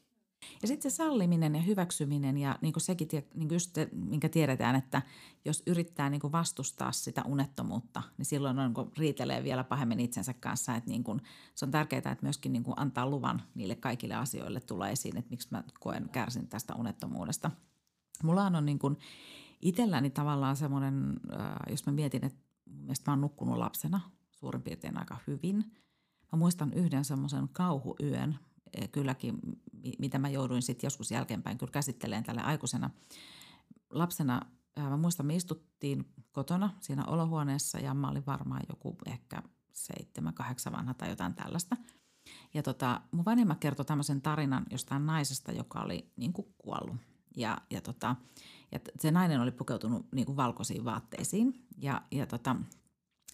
ja sitten se salliminen ja hyväksyminen ja niin kuin sekin, niin kuin just minkä tiedetään, että jos yrittää niin kuin vastustaa sitä unettomuutta, niin silloin on, niin riitelee vielä pahemmin itsensä kanssa. Että niin kuin, se on tärkeää, että myöskin niin kuin antaa luvan niille kaikille asioille tulla esiin, että miksi mä koen kärsin tästä unettomuudesta. Mulla on niin kuin itselläni tavallaan semmoinen, jos mä mietin, että mä oon nukkunut lapsena suurin piirtein aika hyvin. Mä muistan yhden semmoisen kauhuyön, Eh, kylläkin, mitä mä jouduin sitten joskus jälkeenpäin kyllä käsitteleen tälle aikuisena. Lapsena, mä muistan, me istuttiin kotona siinä olohuoneessa ja mä olin varmaan joku ehkä seitsemän, kahdeksan vanha tai jotain tällaista. Ja tota, mun vanhemma kertoi tämmöisen tarinan jostain naisesta, joka oli niin kuin kuollut. Ja, ja, tota, ja se nainen oli pukeutunut niin kuin valkoisiin vaatteisiin. Ja, ja tota,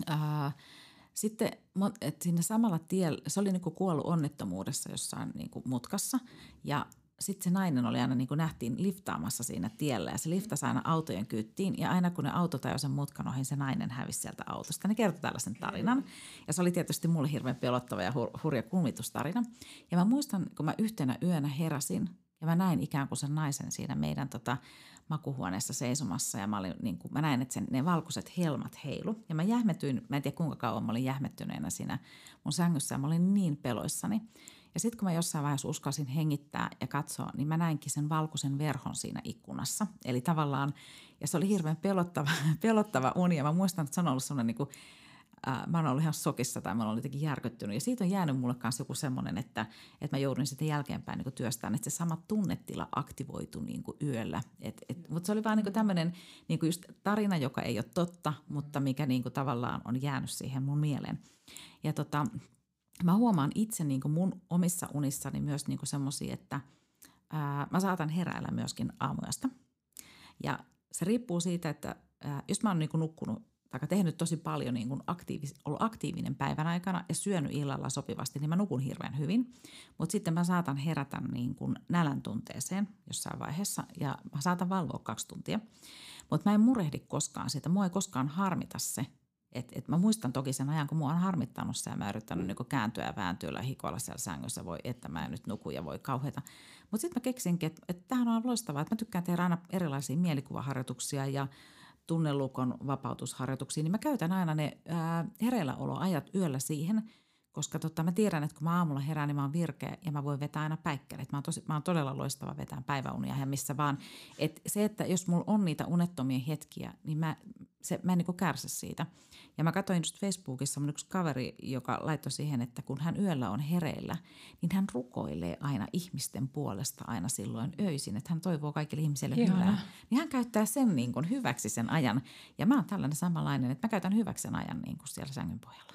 ää, sitten että siinä samalla tiellä, se oli niin kuin kuollut onnettomuudessa jossain niin kuin mutkassa ja sitten se nainen oli aina niin kuin nähtiin liftaamassa siinä tiellä ja se liftasi aina autojen kyttiin ja aina kun ne auto ajoi sen mutkan ohi, se nainen hävisi sieltä autosta. Ne kertoi tällaisen tarinan ja se oli tietysti mulle hirveän pelottava ja hurja kummitustarina. Ja mä muistan, kun mä yhtenä yönä heräsin ja mä näin ikään kuin sen naisen siinä meidän tota, makuhuoneessa seisomassa ja mä, olin, niin kuin, mä näin, että sen, ne valkoiset helmat heilu. Ja mä jähmetyin, mä en tiedä kuinka kauan mä olin jähmettyneenä siinä mun sängyssä ja mä olin niin peloissani. Ja sitten kun mä jossain vaiheessa uskalsin hengittää ja katsoa, niin mä näinkin sen valkoisen verhon siinä ikkunassa. Eli tavallaan, ja se oli hirveän pelottava, pelottava uni. Ja mä muistan, että se on ollut sellainen niin ää, mä oon ollut ihan sokissa tai mä oon jotenkin järkyttynyt. Ja siitä on jäänyt mulle kanssa joku semmoinen, että, että mä joudun sitten jälkeenpäin niin työstämään, että se sama tunnetila aktivoitu niin yöllä. Et, et, mutta se oli vaan niin tämmöinen niin just tarina, joka ei ole totta, mutta mikä niin kuin tavallaan on jäänyt siihen mun mieleen. Ja tota, mä huomaan itse niin mun omissa unissani myös niin semmoisia, että ää, mä saatan heräillä myöskin aamuyöstä. Ja se riippuu siitä, että ää, jos mä oon niin nukkunut tai tehnyt tosi paljon niin kuin aktiivis, ollut aktiivinen päivän aikana ja syönyt illalla sopivasti, niin mä nukun hirveän hyvin. Mutta sitten mä saatan herätä niin kuin nälän tunteeseen jossain vaiheessa ja mä saatan valvoa kaksi tuntia. Mutta mä en murehdi koskaan siitä. Mua ei koskaan harmita se. Et, et mä muistan toki sen ajan, kun mua on harmittanut se ja mä yrittänyt niin kääntyä ja vääntyä ja hikoilla siellä sängyssä. Voi, että mä en nyt nuku ja voi kauheita. Mutta sitten mä keksinkin, että, että tämähän on loistavaa, että mä tykkään tehdä aina erilaisia mielikuvaharjoituksia ja – tunnelukon vapautusharjoituksiin, niin mä käytän aina ne ää, hereilläoloajat yöllä siihen, koska tota, mä tiedän, että kun mä aamulla herään, niin mä oon virkeä ja mä voin vetää aina päikkärit. Mä mä oon todella loistava vetää päiväunia ja missä vaan. Et se, että jos mulla on niitä unettomia hetkiä, niin mä, se, mä en niin kärsi siitä. Ja mä katsoin just Facebookissa mun yksi kaveri, joka laittoi siihen, että kun hän yöllä on hereillä, niin hän rukoilee aina ihmisten puolesta aina silloin öisin, että hän toivoo kaikille ihmisille Ihana. hyvää. Niin hän käyttää sen niin kuin hyväksi sen ajan. Ja mä oon tällainen samanlainen, että mä käytän hyväksi sen ajan niin kuin siellä sängyn pohjalla.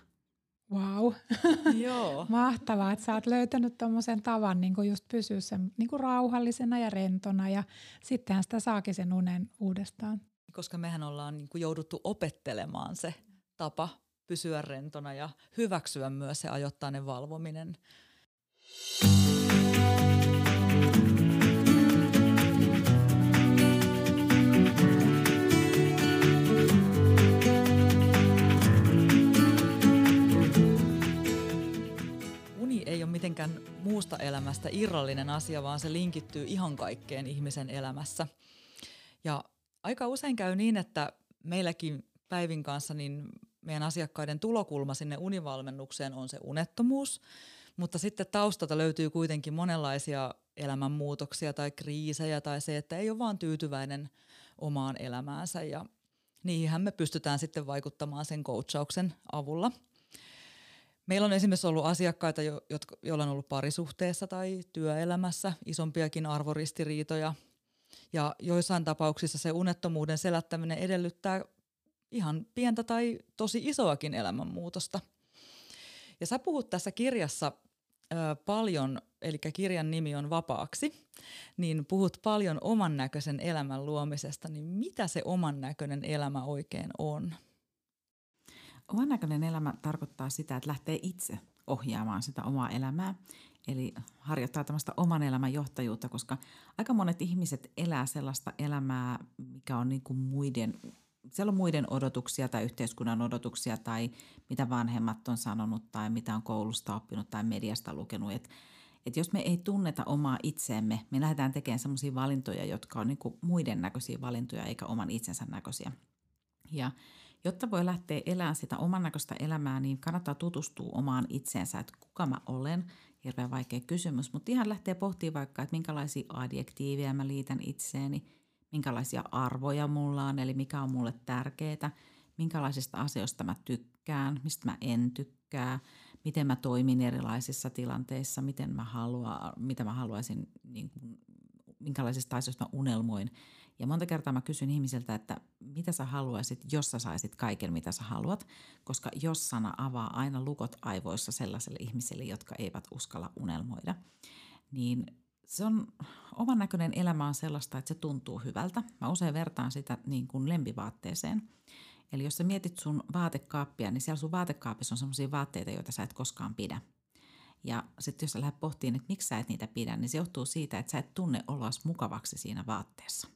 Wow. Joo. Mahtavaa, että sä oot löytänyt tuommoisen tavan niin kuin just pysyä sen niin kuin rauhallisena ja rentona ja sittenhän sitä saakin sen unen uudestaan. Koska mehän ollaan niin kuin jouduttu opettelemaan se tapa pysyä rentona ja hyväksyä myös se ajoittainen valvominen. Uni ei ole mitenkään muusta elämästä irrallinen asia, vaan se linkittyy ihan kaikkeen ihmisen elämässä. Ja aika usein käy niin, että meilläkin Päivin kanssa niin meidän asiakkaiden tulokulma sinne univalmennukseen on se unettomuus, Mutta sitten taustalta löytyy kuitenkin monenlaisia elämänmuutoksia tai kriisejä tai se, että ei ole vaan tyytyväinen omaan elämäänsä ja niihinhän me pystytään sitten vaikuttamaan sen coachauksen avulla. Meillä on esimerkiksi ollut asiakkaita, joilla on ollut parisuhteessa tai työelämässä isompiakin arvoristiriitoja. Ja joissain tapauksissa se unettomuuden selättäminen edellyttää ihan pientä tai tosi isoakin elämänmuutosta. Ja sä puhut tässä kirjassa ö, paljon, eli kirjan nimi on Vapaaksi, niin puhut paljon oman näköisen elämän luomisesta, niin mitä se oman näköinen elämä oikein on? Oman näköinen elämä tarkoittaa sitä, että lähtee itse ohjaamaan sitä omaa elämää. Eli harjoittaa tämmöistä oman elämän johtajuutta, koska aika monet ihmiset elää sellaista elämää, mikä on niin kuin muiden siellä on muiden odotuksia tai yhteiskunnan odotuksia tai mitä vanhemmat on sanonut tai mitä on koulusta oppinut tai mediasta lukenut. Et, et jos me ei tunneta omaa itseemme, me lähdetään tekemään sellaisia valintoja, jotka on niinku muiden näköisiä valintoja eikä oman itsensä näköisiä. Ja jotta voi lähteä elämään sitä oman näköistä elämää, niin kannattaa tutustua omaan itseensä, että kuka mä olen. Hirveän vaikea kysymys, mutta ihan lähtee pohtimaan vaikka, että minkälaisia adjektiiveja mä liitän itseeni – minkälaisia arvoja mulla on, eli mikä on mulle tärkeää, minkälaisista asioista mä tykkään, mistä mä en tykkää, miten mä toimin erilaisissa tilanteissa, miten mä haluan, mitä mä haluaisin, niin kuin, minkälaisista asioista mä unelmoin. Ja monta kertaa mä kysyn ihmisiltä, että mitä sä haluaisit, jos sä saisit kaiken, mitä sä haluat, koska jos sana avaa aina lukot aivoissa sellaiselle ihmiselle, jotka eivät uskalla unelmoida, niin se on, oman näköinen elämä on sellaista, että se tuntuu hyvältä. Mä usein vertaan sitä niin kuin lempivaatteeseen. Eli jos sä mietit sun vaatekaappia, niin siellä sun vaatekaapissa on sellaisia vaatteita, joita sä et koskaan pidä. Ja sitten jos sä lähdet pohtiin, että miksi sä et niitä pidä, niin se johtuu siitä, että sä et tunne oloas mukavaksi siinä vaatteessa.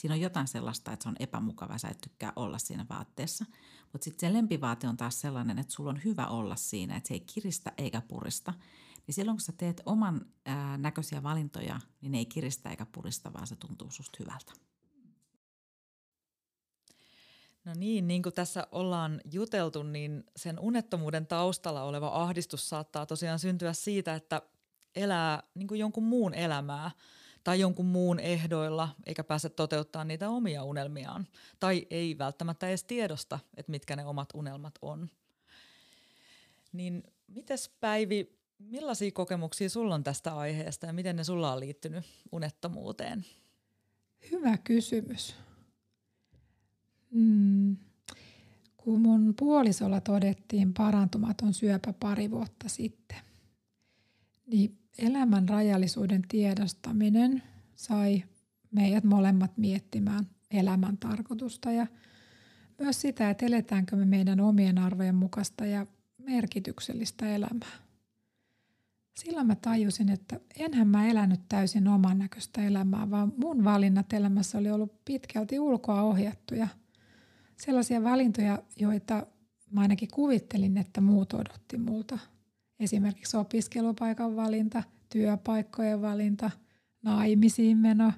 Siinä on jotain sellaista, että se on epämukava, sä et tykkää olla siinä vaatteessa. Mutta sitten se lempivaate on taas sellainen, että sulla on hyvä olla siinä, että se ei kiristä eikä purista – niin silloin kun sä teet oman ää, näköisiä valintoja, niin ne ei kiristä eikä purista, vaan se tuntuu susta hyvältä. No niin, niin kuin tässä ollaan juteltu, niin sen unettomuuden taustalla oleva ahdistus saattaa tosiaan syntyä siitä, että elää niin kuin jonkun muun elämää tai jonkun muun ehdoilla, eikä pääse toteuttaa niitä omia unelmiaan. Tai ei välttämättä edes tiedosta, että mitkä ne omat unelmat on. Niin mites Päivi, Millaisia kokemuksia sulla on tästä aiheesta ja miten ne sulla on liittynyt unettomuuteen? Hyvä kysymys. Mm. Kun mun puolisolla todettiin parantumaton syöpä pari vuotta sitten, niin elämän rajallisuuden tiedostaminen sai meidät molemmat miettimään elämän tarkoitusta ja myös sitä, että eletäänkö me meidän omien arvojen mukaista ja merkityksellistä elämää silloin mä tajusin, että enhän mä elänyt täysin oman näköistä elämää, vaan mun valinnat elämässä oli ollut pitkälti ulkoa ohjattuja. Sellaisia valintoja, joita mä ainakin kuvittelin, että muut odotti multa. Esimerkiksi opiskelupaikan valinta, työpaikkojen valinta, naimisiin meno.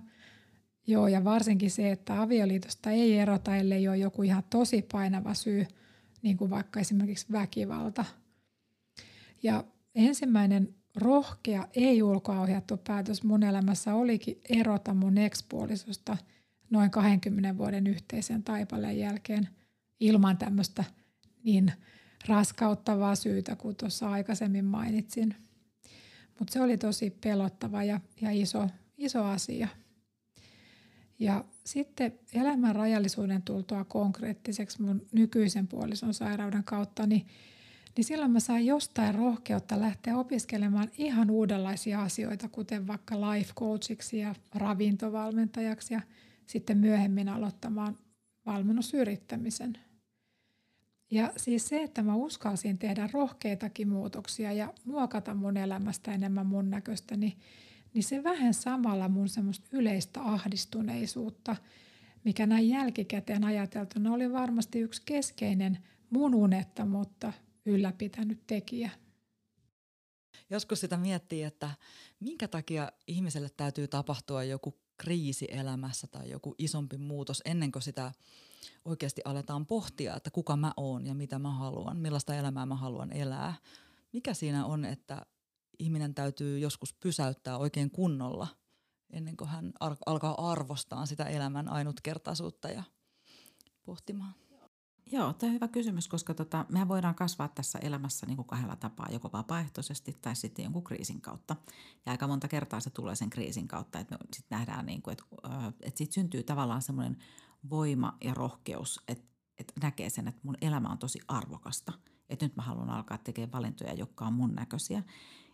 Joo, ja varsinkin se, että avioliitosta ei erota, ellei ole joku ihan tosi painava syy, niin kuin vaikka esimerkiksi väkivalta. Ja ensimmäinen rohkea, ei ulkoa-ohjattu päätös mun elämässä olikin erota mun ekspuolisosta noin 20 vuoden yhteisen taipaleen jälkeen ilman tämmöistä niin raskauttavaa syytä kuin tuossa aikaisemmin mainitsin. Mutta se oli tosi pelottava ja, ja iso, iso asia. Ja sitten elämän rajallisuuden tultua konkreettiseksi mun nykyisen puolison sairauden kautta, niin niin silloin mä sain jostain rohkeutta lähteä opiskelemaan ihan uudenlaisia asioita, kuten vaikka life coachiksi ja ravintovalmentajaksi ja sitten myöhemmin aloittamaan valmennusyrittämisen. Ja siis se, että mä uskalsin tehdä rohkeitakin muutoksia ja muokata mun elämästä enemmän mun näköistä, niin, niin se vähän samalla mun semmoista yleistä ahdistuneisuutta, mikä näin jälkikäteen ajateltuna oli varmasti yksi keskeinen mun unetta, mutta ylläpitänyt tekijä. Joskus sitä miettii, että minkä takia ihmiselle täytyy tapahtua joku kriisi elämässä tai joku isompi muutos ennen kuin sitä oikeasti aletaan pohtia, että kuka mä oon ja mitä mä haluan, millaista elämää mä haluan elää. Mikä siinä on, että ihminen täytyy joskus pysäyttää oikein kunnolla ennen kuin hän alkaa arvostaa sitä elämän ainutkertaisuutta ja pohtimaan. Joo, tämä on hyvä kysymys, koska tota, mehän voidaan kasvaa tässä elämässä niin kuin kahdella tapaa, joko vapaaehtoisesti tai sitten jonkun kriisin kautta. Ja aika monta kertaa se tulee sen kriisin kautta, että me sitten nähdään, niin kuin, että, että siitä syntyy tavallaan semmoinen voima ja rohkeus, että, että näkee sen, että mun elämä on tosi arvokasta. Että nyt mä haluan alkaa tekemään valintoja, jotka on mun näköisiä.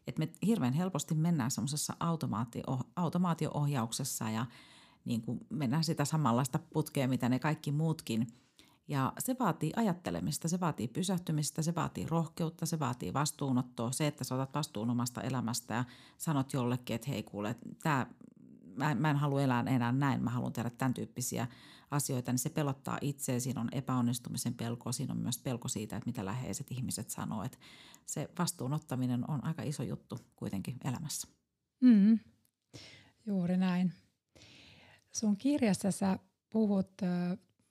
Että me hirveän helposti mennään semmoisessa automaatio- automaatio-ohjauksessa ja niin kuin mennään sitä samanlaista putkea, mitä ne kaikki muutkin – ja se vaatii ajattelemista, se vaatii pysähtymistä, se vaatii rohkeutta, se vaatii vastuunottoa. Se, että sä otat vastuun omasta elämästä ja sanot jollekin, että hei kuule, tää, mä, mä en halua elää enää näin, mä haluan tehdä tämän tyyppisiä asioita, niin se pelottaa itseä. Siinä on epäonnistumisen pelko, siinä on myös pelko siitä, että mitä läheiset ihmiset sanoo. Että se vastuunottaminen on aika iso juttu kuitenkin elämässä. Mm, juuri näin. Sun kirjassa sä puhut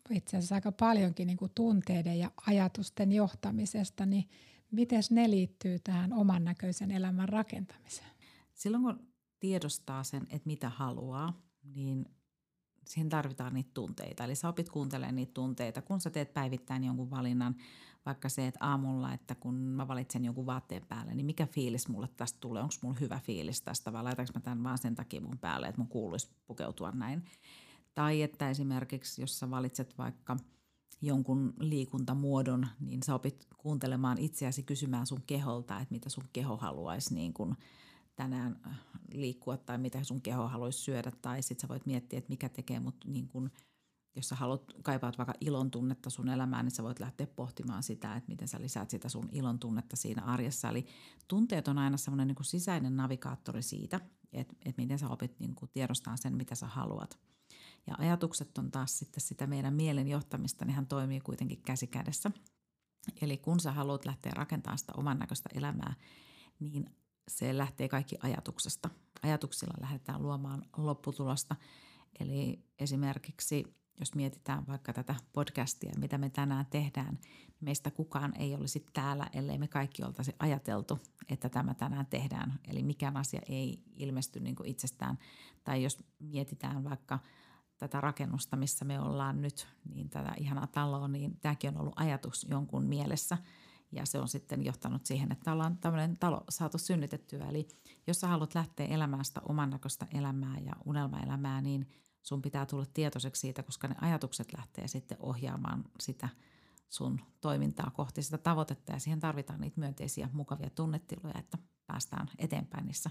itse asiassa aika paljonkin niin kuin tunteiden ja ajatusten johtamisesta, niin miten ne liittyy tähän oman näköisen elämän rakentamiseen? Silloin kun tiedostaa sen, että mitä haluaa, niin siihen tarvitaan niitä tunteita. Eli sä opit kuuntelemaan niitä tunteita, kun sä teet päivittäin jonkun valinnan, vaikka se, että aamulla, että kun mä valitsen jonkun vaatteen päälle, niin mikä fiilis mulle tästä tulee? Onko mulla hyvä fiilis tästä vai laitanko mä tämän vaan sen takia mun päälle, että mun kuuluisi pukeutua näin? Tai että esimerkiksi, jos sä valitset vaikka jonkun liikuntamuodon, niin sä opit kuuntelemaan itseäsi kysymään sun keholta, että mitä sun keho haluaisi niin kuin tänään äh, liikkua tai mitä sun keho haluaisi syödä. Tai sitten sä voit miettiä, että mikä tekee mut niin kuin, jos sä haluat, kaipaat vaikka ilon tunnetta sun elämään, niin sä voit lähteä pohtimaan sitä, että miten sä lisäät sitä sun ilon tunnetta siinä arjessa. Eli tunteet on aina semmoinen niin sisäinen navigaattori siitä, että, että miten sä opit niin tiedostaa sen, mitä sä haluat – ja ajatukset on taas sitten sitä meidän mielen johtamista, niin hän toimii kuitenkin käsi kädessä. Eli kun sä haluat lähteä rakentamaan sitä oman näköistä elämää, niin se lähtee kaikki ajatuksesta. Ajatuksilla lähdetään luomaan lopputulosta. Eli esimerkiksi jos mietitään vaikka tätä podcastia, mitä me tänään tehdään, meistä kukaan ei olisi täällä, ellei me kaikki oltaisi ajateltu, että tämä tänään tehdään. Eli mikään asia ei ilmesty niin kuin itsestään. Tai jos mietitään vaikka tätä rakennusta, missä me ollaan nyt, niin tätä ihanaa taloa, niin tämäkin on ollut ajatus jonkun mielessä. Ja se on sitten johtanut siihen, että ollaan tämmöinen talo saatu synnytettyä. Eli jos sä haluat lähteä elämään sitä oman näköistä elämää ja unelmaelämää, niin sun pitää tulla tietoiseksi siitä, koska ne ajatukset lähtee sitten ohjaamaan sitä sun toimintaa kohti sitä tavoitetta. Ja siihen tarvitaan niitä myönteisiä, mukavia tunnetiloja, että päästään eteenpäin niissä,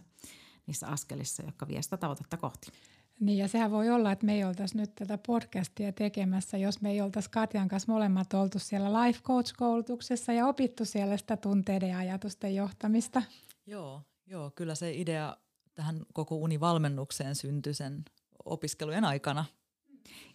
niissä askelissa, jotka vie sitä tavoitetta kohti. Niin ja sehän voi olla, että me ei oltaisi nyt tätä podcastia tekemässä, jos me ei oltaisi Katjan kanssa molemmat oltu siellä life coach-koulutuksessa ja opittu siellä sitä tunteiden ja ajatusten johtamista. Joo, joo kyllä se idea tähän koko univalmennukseen syntyi sen opiskelujen aikana.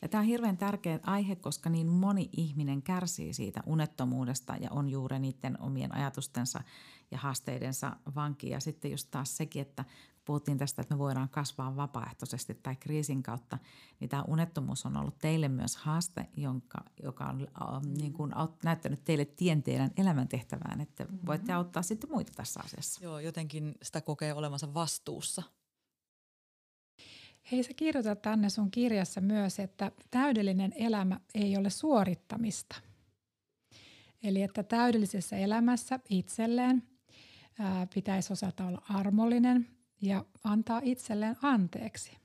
Ja tämä on hirveän tärkeä aihe, koska niin moni ihminen kärsii siitä unettomuudesta ja on juuri niiden omien ajatustensa ja haasteidensa vanki. Ja sitten just taas sekin, että puhuttiin tästä, että me voidaan kasvaa vapaaehtoisesti tai kriisin kautta, niin tämä unettomuus on ollut teille myös haaste, jonka, joka on äh, niin kuin, näyttänyt teille tien teidän elämäntehtävään, että mm-hmm. voitte auttaa sitten muita tässä asiassa. Joo, jotenkin sitä kokee olevansa vastuussa. Hei, sä kirjoitat tänne sun kirjassa myös, että täydellinen elämä ei ole suorittamista. Eli että täydellisessä elämässä itselleen ää, pitäisi osata olla armollinen ja antaa itselleen anteeksi.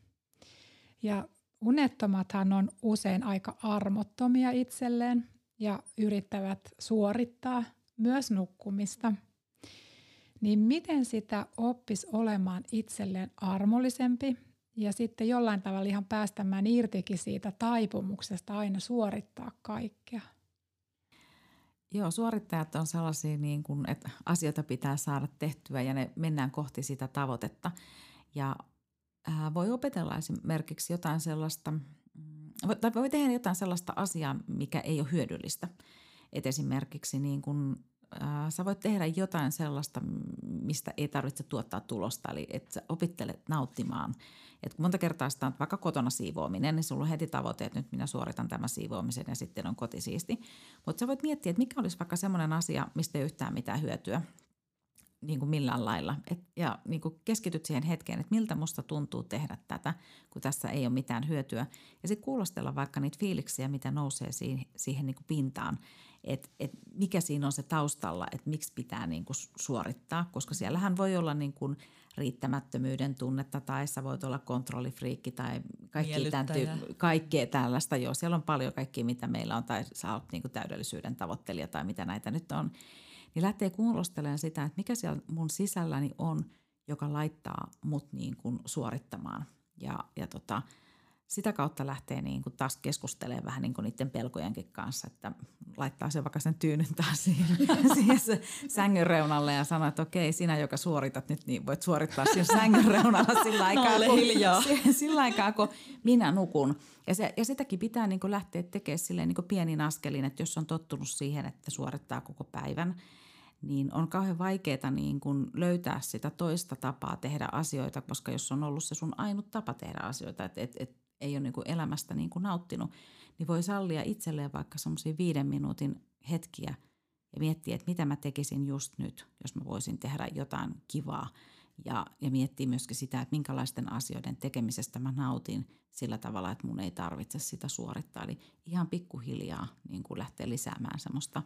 Ja unettomathan on usein aika armottomia itselleen ja yrittävät suorittaa myös nukkumista. Niin miten sitä oppis olemaan itselleen armollisempi ja sitten jollain tavalla ihan päästämään irtikin siitä taipumuksesta aina suorittaa kaikkea? Joo, suorittajat on sellaisia, niin kuin, että asioita pitää saada tehtyä ja ne mennään kohti sitä tavoitetta. Ja ää, voi opetella esimerkiksi jotain sellaista, mm, tai voi tehdä jotain sellaista asiaa, mikä ei ole hyödyllistä. Et esimerkiksi niin kuin, ää, sä voit tehdä jotain sellaista, mistä ei tarvitse tuottaa tulosta, eli että sä opittelet nauttimaan – et kun monta kertaa sitä on vaikka kotona siivoaminen, niin sulla on heti tavoite, että nyt minä suoritan tämän siivoamisen ja sitten on kotisiisti. Mutta sä voit miettiä, että mikä olisi vaikka semmoinen asia, mistä ei yhtään mitään hyötyä. niin kuin millään lailla. Et, ja niin kuin keskityt siihen hetkeen, että miltä musta tuntuu tehdä tätä, kun tässä ei ole mitään hyötyä. Ja sitten kuulostella vaikka niitä fiiliksiä, mitä nousee siihen, siihen niin kuin pintaan. Että et mikä siinä on se taustalla, että miksi pitää niin kuin suorittaa. Koska siellähän voi olla niin kuin riittämättömyyden tunnetta tai sä voit olla kontrollifriikki tai kaikki tämän tyy- kaikkea tällaista. Joo, siellä on paljon kaikkia, mitä meillä on tai sä oot niin kuin täydellisyyden tavoittelija tai mitä näitä nyt on – niin lähtee kuulostelemaan sitä, että mikä siellä mun sisälläni on, joka laittaa mut niin kuin suorittamaan. Ja, ja tota, sitä kautta lähtee niin kuin taas keskustelemaan vähän niin kuin niiden pelkojenkin kanssa, että laittaa se vaikka sen tyynyn taas siihen, siihen sängyn reunalle ja sanoo, että okei, sinä joka suoritat nyt, niin voit suorittaa siinä sängyn reunalla sillä aikaa, no, kun, sillä aikaa, kun minä nukun. Ja, se, ja sitäkin pitää niin kuin lähteä tekemään silleen niin kuin pienin askelin, että jos on tottunut siihen, että suorittaa koko päivän – niin on kauhean vaikeaa niin kuin löytää sitä toista tapaa tehdä asioita, koska jos on ollut se sun ainut tapa tehdä asioita, että et, et, ei ole niin kuin elämästä niin kuin nauttinut, niin voi sallia itselleen vaikka semmoisia viiden minuutin hetkiä ja miettiä, että mitä mä tekisin just nyt, jos mä voisin tehdä jotain kivaa. Ja, ja miettiä myöskin sitä, että minkälaisten asioiden tekemisestä mä nautin sillä tavalla, että mun ei tarvitse sitä suorittaa. Eli ihan pikkuhiljaa niin kuin lähtee lisäämään semmoista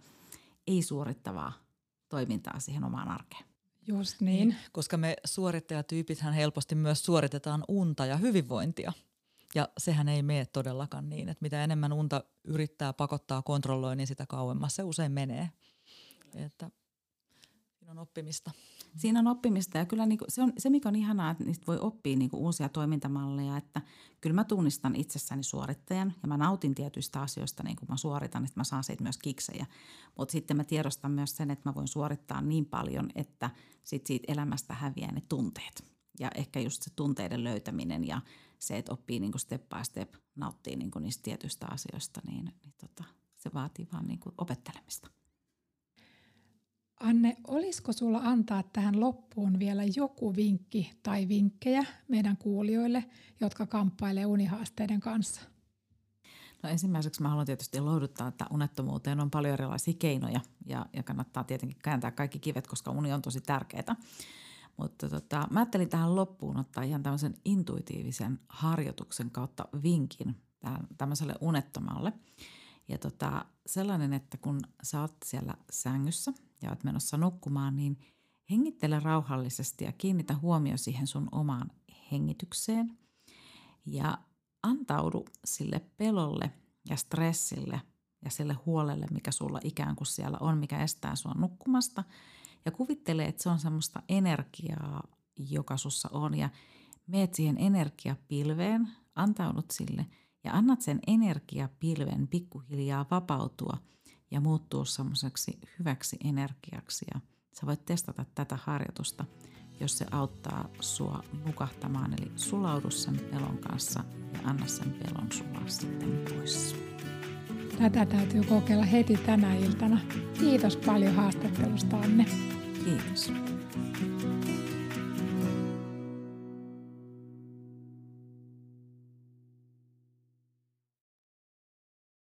ei-suorittavaa toimintaa siihen omaan arkeen. Just niin. niin koska me suorittajatyypithän helposti myös suoritetaan unta ja hyvinvointia. Ja sehän ei mene todellakaan niin, että mitä enemmän unta yrittää pakottaa kontrolloi, niin sitä kauemmas se usein menee. Että siinä on oppimista. Siinä on oppimista ja kyllä niinku, se, on, se, mikä on ihanaa, että niistä voi oppia niinku uusia toimintamalleja, että kyllä mä tunnistan itsessäni suorittajan ja mä nautin tietyistä asioista niin kuin mä suoritan, että mä saan siitä myös kiksejä. Mutta sitten mä tiedostan myös sen, että mä voin suorittaa niin paljon, että sit siitä elämästä häviää ne tunteet. Ja ehkä just se tunteiden löytäminen ja se, että oppii niin kuin step by step, nauttii niin kuin niistä tietyistä asioista, niin, niin tota, se vaatii vaan niin kuin opettelemista. Anne, olisiko sulla antaa tähän loppuun vielä joku vinkki tai vinkkejä meidän kuulijoille, jotka kamppailee unihaasteiden kanssa? No ensimmäiseksi mä haluan tietysti lohduttaa, että unettomuuteen on paljon erilaisia keinoja ja, ja kannattaa tietenkin kääntää kaikki kivet, koska uni on tosi tärkeää. Mutta tota, mä ajattelin tähän loppuun ottaa ihan tämmöisen intuitiivisen harjoituksen kautta vinkin tämmöiselle unettomalle. Ja tota, sellainen, että kun sä oot siellä sängyssä – ja olet menossa nukkumaan, niin hengittele rauhallisesti ja kiinnitä huomio siihen sun omaan hengitykseen. Ja antaudu sille pelolle ja stressille ja sille huolelle, mikä sulla ikään kuin siellä on, mikä estää sua nukkumasta. Ja kuvittele, että se on semmoista energiaa, joka sussa on ja meet siihen energiapilveen, antaudut sille ja annat sen energiapilven pikkuhiljaa vapautua – ja muuttuu semmoiseksi hyväksi energiaksi. Ja sä voit testata tätä harjoitusta, jos se auttaa sua nukahtamaan. Eli sulaudu sen pelon kanssa ja anna sen pelon sulaa sitten pois. Tätä täytyy kokeilla heti tänä iltana. Kiitos paljon haastattelusta, Anne. Kiitos.